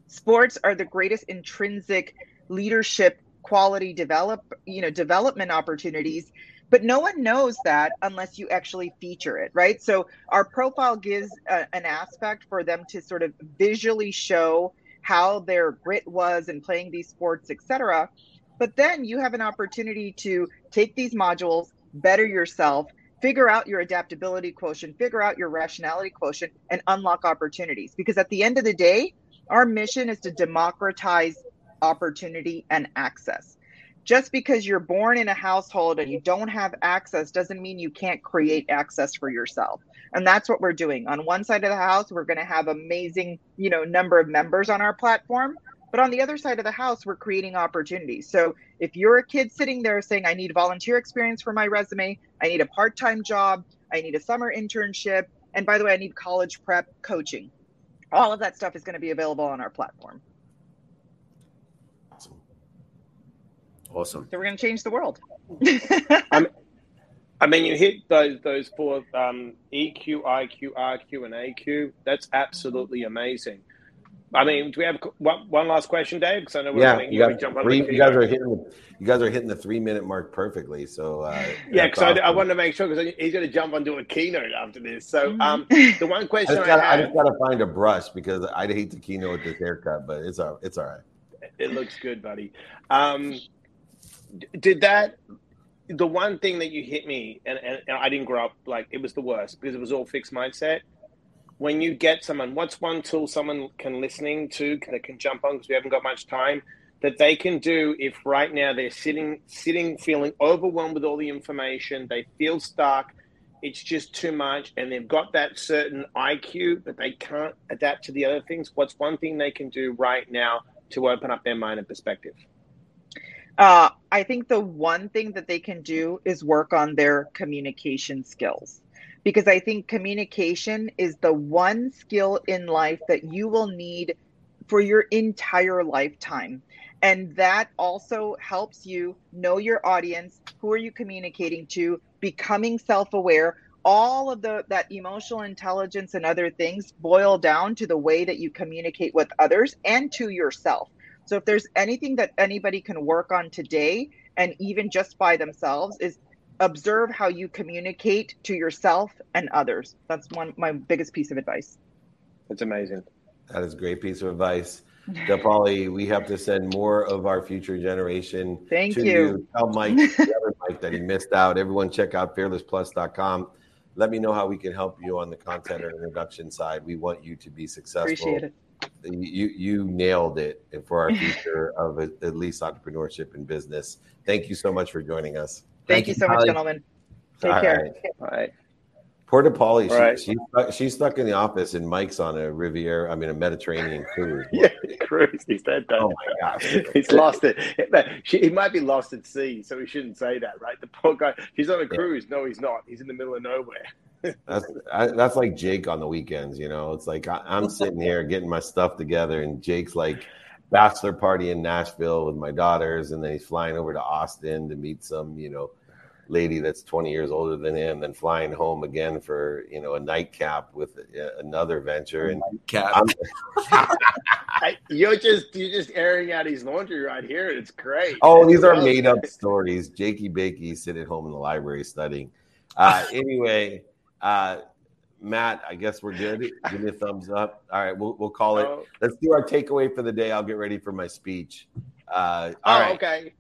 Sports are the greatest intrinsic leadership quality develop, you know, development opportunities but no one knows that unless you actually feature it right? So our profile gives a, an aspect for them to sort of visually show how their grit was in playing these sports etc but then you have an opportunity to take these modules better yourself figure out your adaptability quotient figure out your rationality quotient and unlock opportunities. Because at the end of the day our mission is to democratize opportunity and access. Just because you're born in a household and you don't have access doesn't mean you can't create access for yourself. And that's what we're doing. On one side of the house we're going to have amazing you know number of members on our platform. But on the other side of the house we're creating opportunities. So if you're a kid sitting there saying i need volunteer experience for my resume. I need a part-time job. I need a summer internship. And by the way i need college prep coaching. All of that stuff is going to be available on our platform Awesome. So we're going to change the world. I mean, you hit those those four um, EQ, IQ, RQ, and AQ. That's absolutely amazing. I mean, do we have one, one last question, Dave? Because I know we're yeah, running, you, got three, you guys are hitting the, you guys are hitting the three minute mark perfectly. So uh, yeah, because awesome. I, I wanted to make sure because he's going to jump onto a keynote after this. So mm-hmm. um, the one question I, gotta, I, I just got to find a brush because I'd hate to keynote with this haircut, but it's all it's all right. It looks good, buddy. Um, did that the one thing that you hit me and, and, and, i didn't grow up like it was the worst because it was all fixed mindset. When you get someone what's one tool someone can listening to that can jump on because we haven't got much time that they can do if right now they're sitting sitting feeling overwhelmed with all the information they feel stuck it's just too much and they've got that certain iq but they can't adapt to the other things what's one thing they can do right now to open up their mind and perspective uh, I think the one thing that they can do is work on their communication skills because I think communication is the one skill in life that you will need for your entire lifetime. And that also helps you know your audience, who are you communicating to, becoming self-aware. All of the that emotional intelligence and other things boil down to the way that you communicate with others and to yourself. So if there's anything that anybody can work on today and even just by themselves is observe how you communicate to yourself and others. That's one my biggest piece of advice. That's amazing. That is a great piece of advice. Polly, we have to send more of our future generation. Thank you. you. Tell Mike, the other Mike that he missed out. Everyone check out fearlessplus.com. Let me know how we can help you on the content or introduction side. We want you to be successful. Appreciate it you you nailed it for our future of at least entrepreneurship and business. Thank you so much for joining us. Thank, Thank you so much, gentlemen. Take All care. Right. All right. Poor Polly, she, right. she's, stuck, she's stuck in the office, and Mike's on a Riviera, I mean, a Mediterranean cruise. yeah, cruise. He's dead. Oh my gosh, he's lost it. She, he might be lost at sea, so he shouldn't say that, right? The poor guy. He's on a cruise. Yeah. No, he's not. He's in the middle of nowhere that's I, that's like Jake on the weekends. You know, it's like I, am sitting here getting my stuff together, and Jake's like bachelor party in Nashville with my daughters, and then he's flying over to Austin to meet some you know lady that's 20 years older than him, then flying home again for you know a nightcap with another venture. And cap. you're just you're just airing out his laundry right here. It's great. Oh, these are made up stories. Jakey Bakey sitting at home in the library studying. Uh, anyway, uh, Matt, I guess we're good. Give me a thumbs up. All right, we'll we'll call it. Oh. Let's do our takeaway for the day. I'll get ready for my speech. Uh, all oh, right. okay.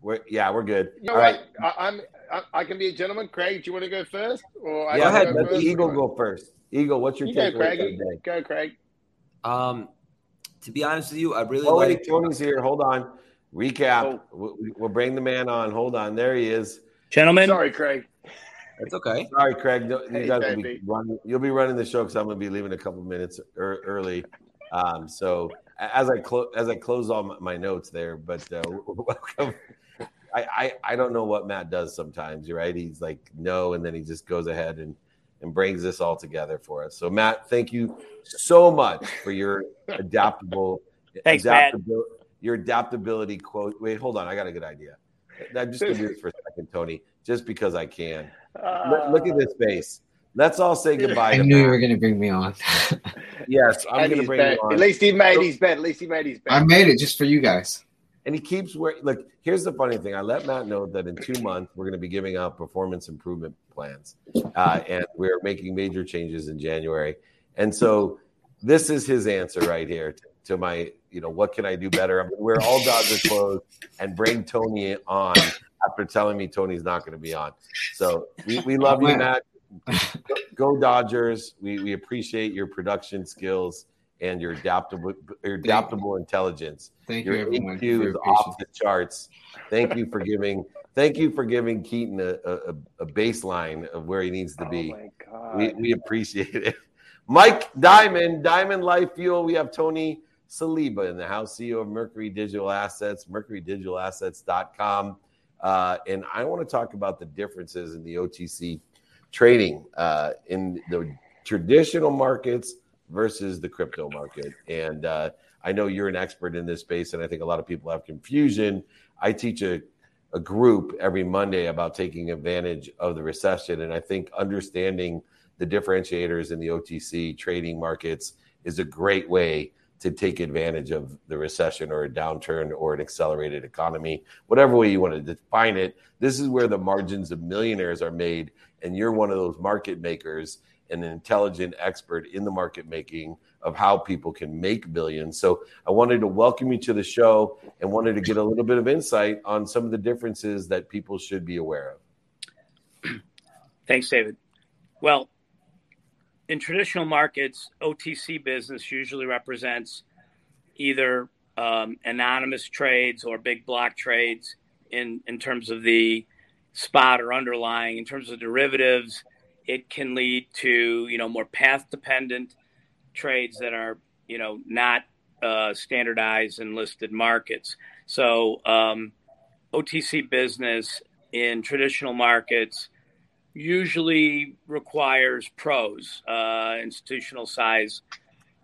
We're, yeah, we're good. You know all right. I, am I, I, can be a gentleman. Craig, do you want to go first? Or I yeah, go ahead. Let the Eagle go first. Eagle, what's your you takeaway? Go, Craig. Go, Craig. Um, to be honest with you, I really oh, like. Wait, Tony's here. Hold on. Recap. Oh. We'll, we'll bring the man on. Hold on. There he is. Gentlemen. Sorry, Craig. It's okay. Sorry, Craig. You hey, guys will be running, you'll be running the show because I'm going to be leaving a couple minutes er, early. Um, so as I close as I close all my, my notes there, but uh, welcome. I, I I don't know what Matt does sometimes. You're right. He's like no, and then he just goes ahead and and brings this all together for us. So Matt, thank you so much for your adaptable. Thanks, adaptability, Matt. Your adaptability quote. Wait, hold on. I got a good idea. I'm just gonna do this for a second, Tony, just because I can. Uh, look, look, at this face. Let's all say goodbye. I knew Matt. you were going to bring me on. yes, I'm going to bring you on. At least he made his bed. At least he made his bed. I made it just for you guys. And he keeps wearing. Look, here's the funny thing. I let Matt know that in two months we're going to be giving out performance improvement plans, uh, and we're making major changes in January. And so this is his answer right here to, to my, you know, what can I do better? I'm going to wear all Dodger clothes and bring Tony on after telling me Tony's not going to be on. So we, we love you, Matt. Go Dodgers. We, we appreciate your production skills and your adaptable your adaptable thank intelligence. Thank your you, everyone. EQ is off the charts. Thank you for giving thank you for giving Keaton a, a, a baseline of where he needs to be. Oh we, we appreciate it. Mike Diamond, Diamond Life Fuel. We have Tony Saliba in the house, CEO of Mercury Digital Assets, mercurydigitalassets.com. Uh, and I want to talk about the differences in the OTC trading uh, in the traditional markets versus the crypto market. And uh, I know you're an expert in this space, and I think a lot of people have confusion. I teach a, a group every Monday about taking advantage of the recession. And I think understanding the differentiators in the OTC trading markets is a great way to take advantage of the recession or a downturn or an accelerated economy, whatever way you want to define it. This is where the margins of millionaires are made, and you're one of those market makers and an intelligent expert in the market making of how people can make billions. So I wanted to welcome you to the show and wanted to get a little bit of insight on some of the differences that people should be aware of. Thanks, David. Well, in traditional markets, OTC business usually represents either um, anonymous trades or big block trades in, in terms of the spot or underlying. In terms of derivatives, it can lead to you know more path dependent trades that are you know not uh, standardized and listed markets. So um, OTC business in traditional markets usually requires pros, uh, institutional size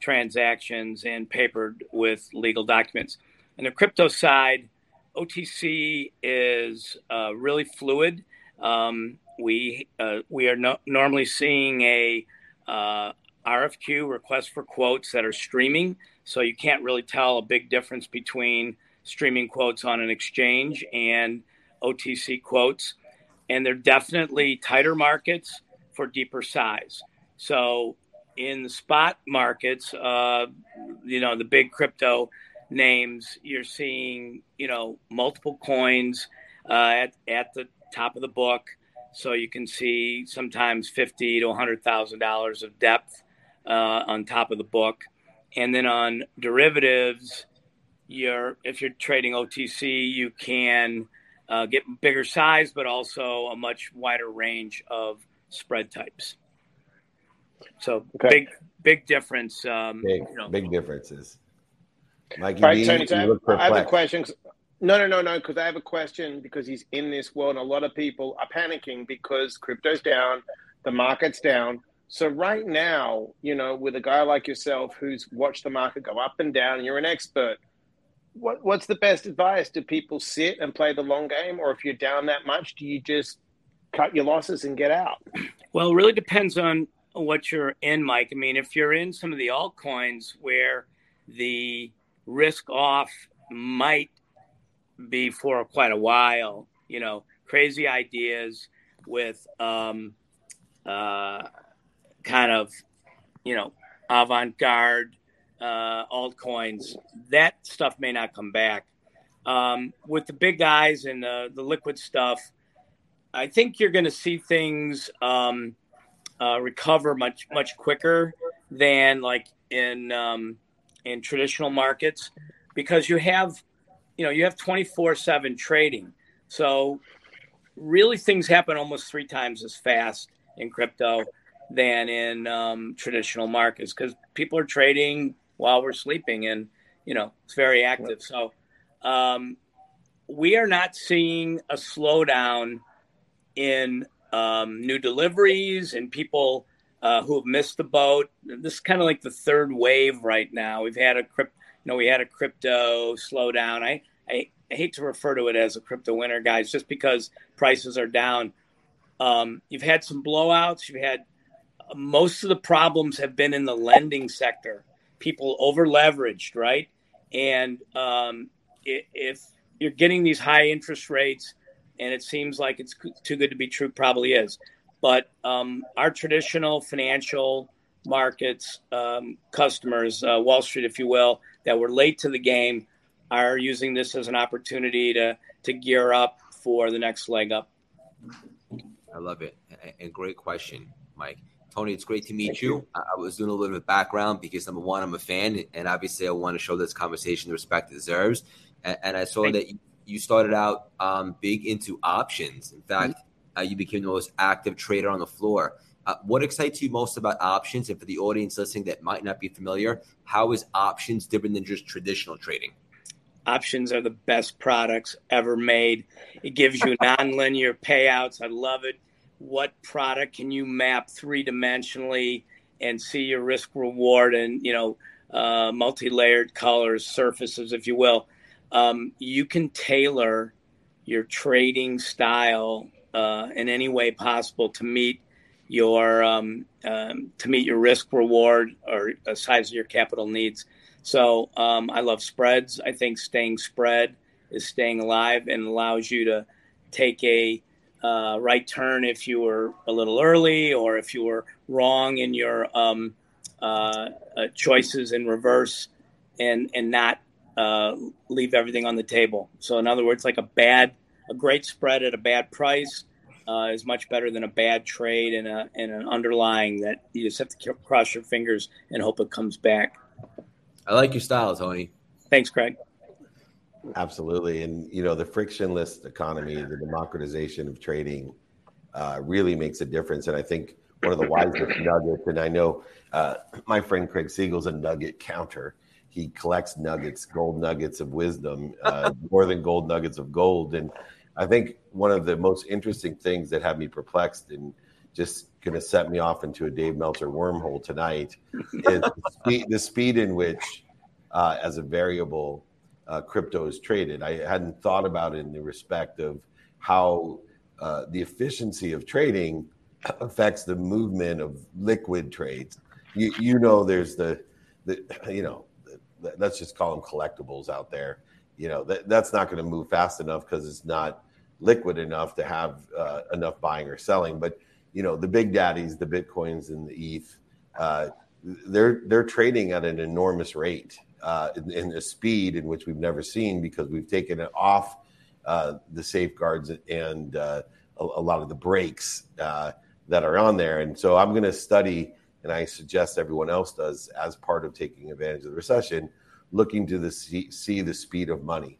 transactions, and papered with legal documents. And the crypto side, OTC is uh, really fluid. Um, we uh, we are no- normally seeing a uh, RFQ request for quotes that are streaming, so you can't really tell a big difference between streaming quotes on an exchange and OTC quotes and they're definitely tighter markets for deeper size. So in the spot markets, uh, you know, the big crypto names, you're seeing, you know, multiple coins uh, at, at the top of the book. So you can see sometimes fifty to hundred thousand dollars of depth uh, on top of the book, and then on derivatives, you're if you're trading OTC, you can uh, get bigger size, but also a much wider range of spread types. So okay. big, big difference. Um, big, you know. big differences. Mike, you right, Tony, I, have, I have a question. No, no, no, no, because I have a question because he's in this world, and a lot of people are panicking because crypto's down, the market's down. So right now, you know, with a guy like yourself who's watched the market go up and down, and you're an expert what what's the best advice? Do people sit and play the long game, or if you're down that much, do you just cut your losses and get out? Well, it really depends on what you're in, Mike. I mean, if you're in some of the altcoins where the risk off might be for quite a while. You know, crazy ideas with um, uh, kind of, you know, avant garde uh, altcoins. That stuff may not come back. Um, with the big guys and uh, the liquid stuff, I think you're going to see things um, uh, recover much much quicker than like in um, in traditional markets because you have you know you have 24 7 trading so really things happen almost three times as fast in crypto than in um, traditional markets because people are trading while we're sleeping and you know it's very active so um, we are not seeing a slowdown in um, new deliveries and people uh, who have missed the boat. This is kind of like the third wave right now. We've had a crypto, you know, we had a crypto slowdown. I, I, I hate to refer to it as a crypto winter, guys, just because prices are down. Um, you've had some blowouts. You've had uh, most of the problems have been in the lending sector. People over leveraged, right? And um, if you're getting these high interest rates, and it seems like it's too good to be true, probably is. But um, our traditional financial markets um, customers, uh, Wall Street, if you will, that were late to the game, are using this as an opportunity to to gear up for the next leg up. I love it, and great question, Mike. Tony, it's great to meet you. you. I was doing a little bit of background because number one, I'm a fan, and obviously, I want to show this conversation the respect it deserves. And, and I saw Thank that you started out um, big into options. In fact, mm-hmm. uh, you became the most active trader on the floor. Uh, what excites you most about options? And for the audience listening that might not be familiar, how is options different than just traditional trading? Options are the best products ever made. It gives you nonlinear payouts. I love it. What product can you map three dimensionally and see your risk reward and you know uh, multi-layered colors, surfaces, if you will? um, you can tailor your trading style uh, in any way possible to meet your um, um, to meet your risk reward or the size of your capital needs. So um, I love spreads. I think staying spread is staying alive and allows you to take a uh, right turn if you were a little early or if you were wrong in your um, uh, uh, choices in reverse and and not uh, leave everything on the table. So, in other words, like a bad, a great spread at a bad price uh, is much better than a bad trade and a and an underlying that you just have to cross your fingers and hope it comes back. I like your style, Tony. Thanks, Craig. Absolutely, and you know the frictionless economy, the democratization of trading, uh, really makes a difference. And I think one of the wisest nuggets, and I know uh, my friend Craig Siegel's a nugget counter he collects nuggets, gold nuggets of wisdom, uh, more than gold nuggets of gold. And I think one of the most interesting things that had me perplexed and just going to set me off into a Dave Meltzer wormhole tonight is the speed, the speed in which, uh, as a variable, uh, crypto is traded. I hadn't thought about it in the respect of how uh, the efficiency of trading affects the movement of liquid trades. You, you know, there's the, the you know let's just call them collectibles out there. You know, that, that's not going to move fast enough because it's not liquid enough to have uh, enough buying or selling. But you know, the big daddies, the bitcoins and the ETH, uh, they're they're trading at an enormous rate uh, in, in a speed in which we've never seen because we've taken it off uh, the safeguards and uh, a, a, lot of the brakes uh, that are on there. And so I'm going to study and I suggest everyone else does as part of taking advantage of the recession, looking to the see, see the speed of money.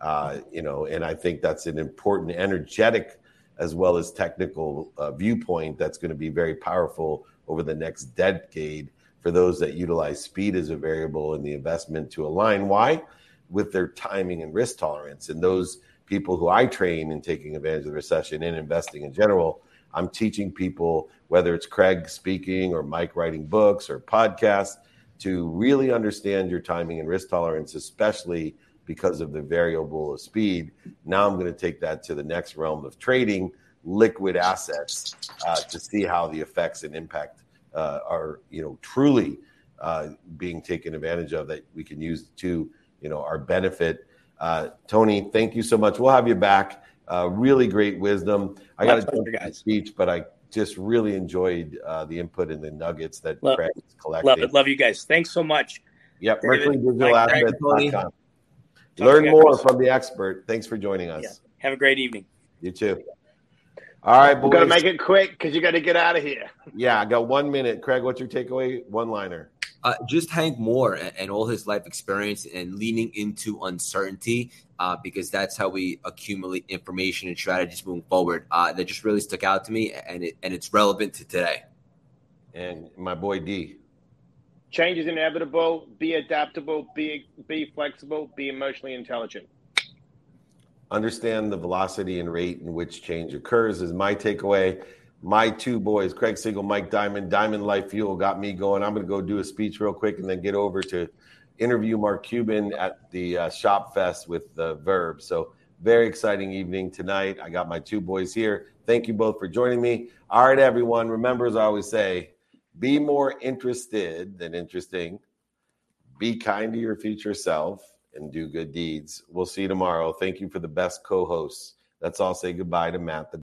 Uh, you know, and I think that's an important energetic as well as technical uh, viewpoint that's going to be very powerful over the next decade for those that utilize speed as a variable in the investment to align. Why? With their timing and risk tolerance. And those people who I train in taking advantage of the recession and investing in general I'm teaching people, whether it's Craig speaking or Mike writing books or podcasts, to really understand your timing and risk tolerance, especially because of the variable of speed. Now I'm going to take that to the next realm of trading liquid assets uh, to see how the effects and impact are, you know, truly uh, being taken advantage of that we can use to you know our benefit. Uh, Tony, thank you so much. We'll have you back. Uh, really great wisdom. I got to jump to speech, but I just really enjoyed uh, the input and the nuggets that love, Craig is collecting. Love it. Love you guys. Thanks so much. Yep. MercuryDigitalAssets.com. Learn more from the expert. Thanks for joining us. Yeah. Have a great evening. You too. All right, boys. Got to make it quick because you got to get out of here. Yeah, I got one minute. Craig, what's your takeaway? One liner. Uh, just Hank Moore and, and, all his life experience and leaning into uncertainty uh, because that's how we accumulate information and strategies moving forward. Uh, that just really stuck out to me, and it and it's relevant to today. And my boy D. Change is inevitable. Be adaptable. Be be flexible. Be emotionally intelligent. Understand the velocity and rate in which change occurs is my takeaway my two boys, Craig Siegel, Mike Diamond, Diamond Life Fuel got me going. I'm going to go do a speech real quick and then get over to interview Mark Cuban at the uh, Shop Fest with the Verb. So, very exciting evening tonight. I got my two boys here. Thank you both for joining me. All right, everyone. Remember, as I always say, be more interested than interesting. Be kind to your future self and do good deeds. We'll see you tomorrow. Thank you for the best co hosts. Let's all say goodbye to Matt the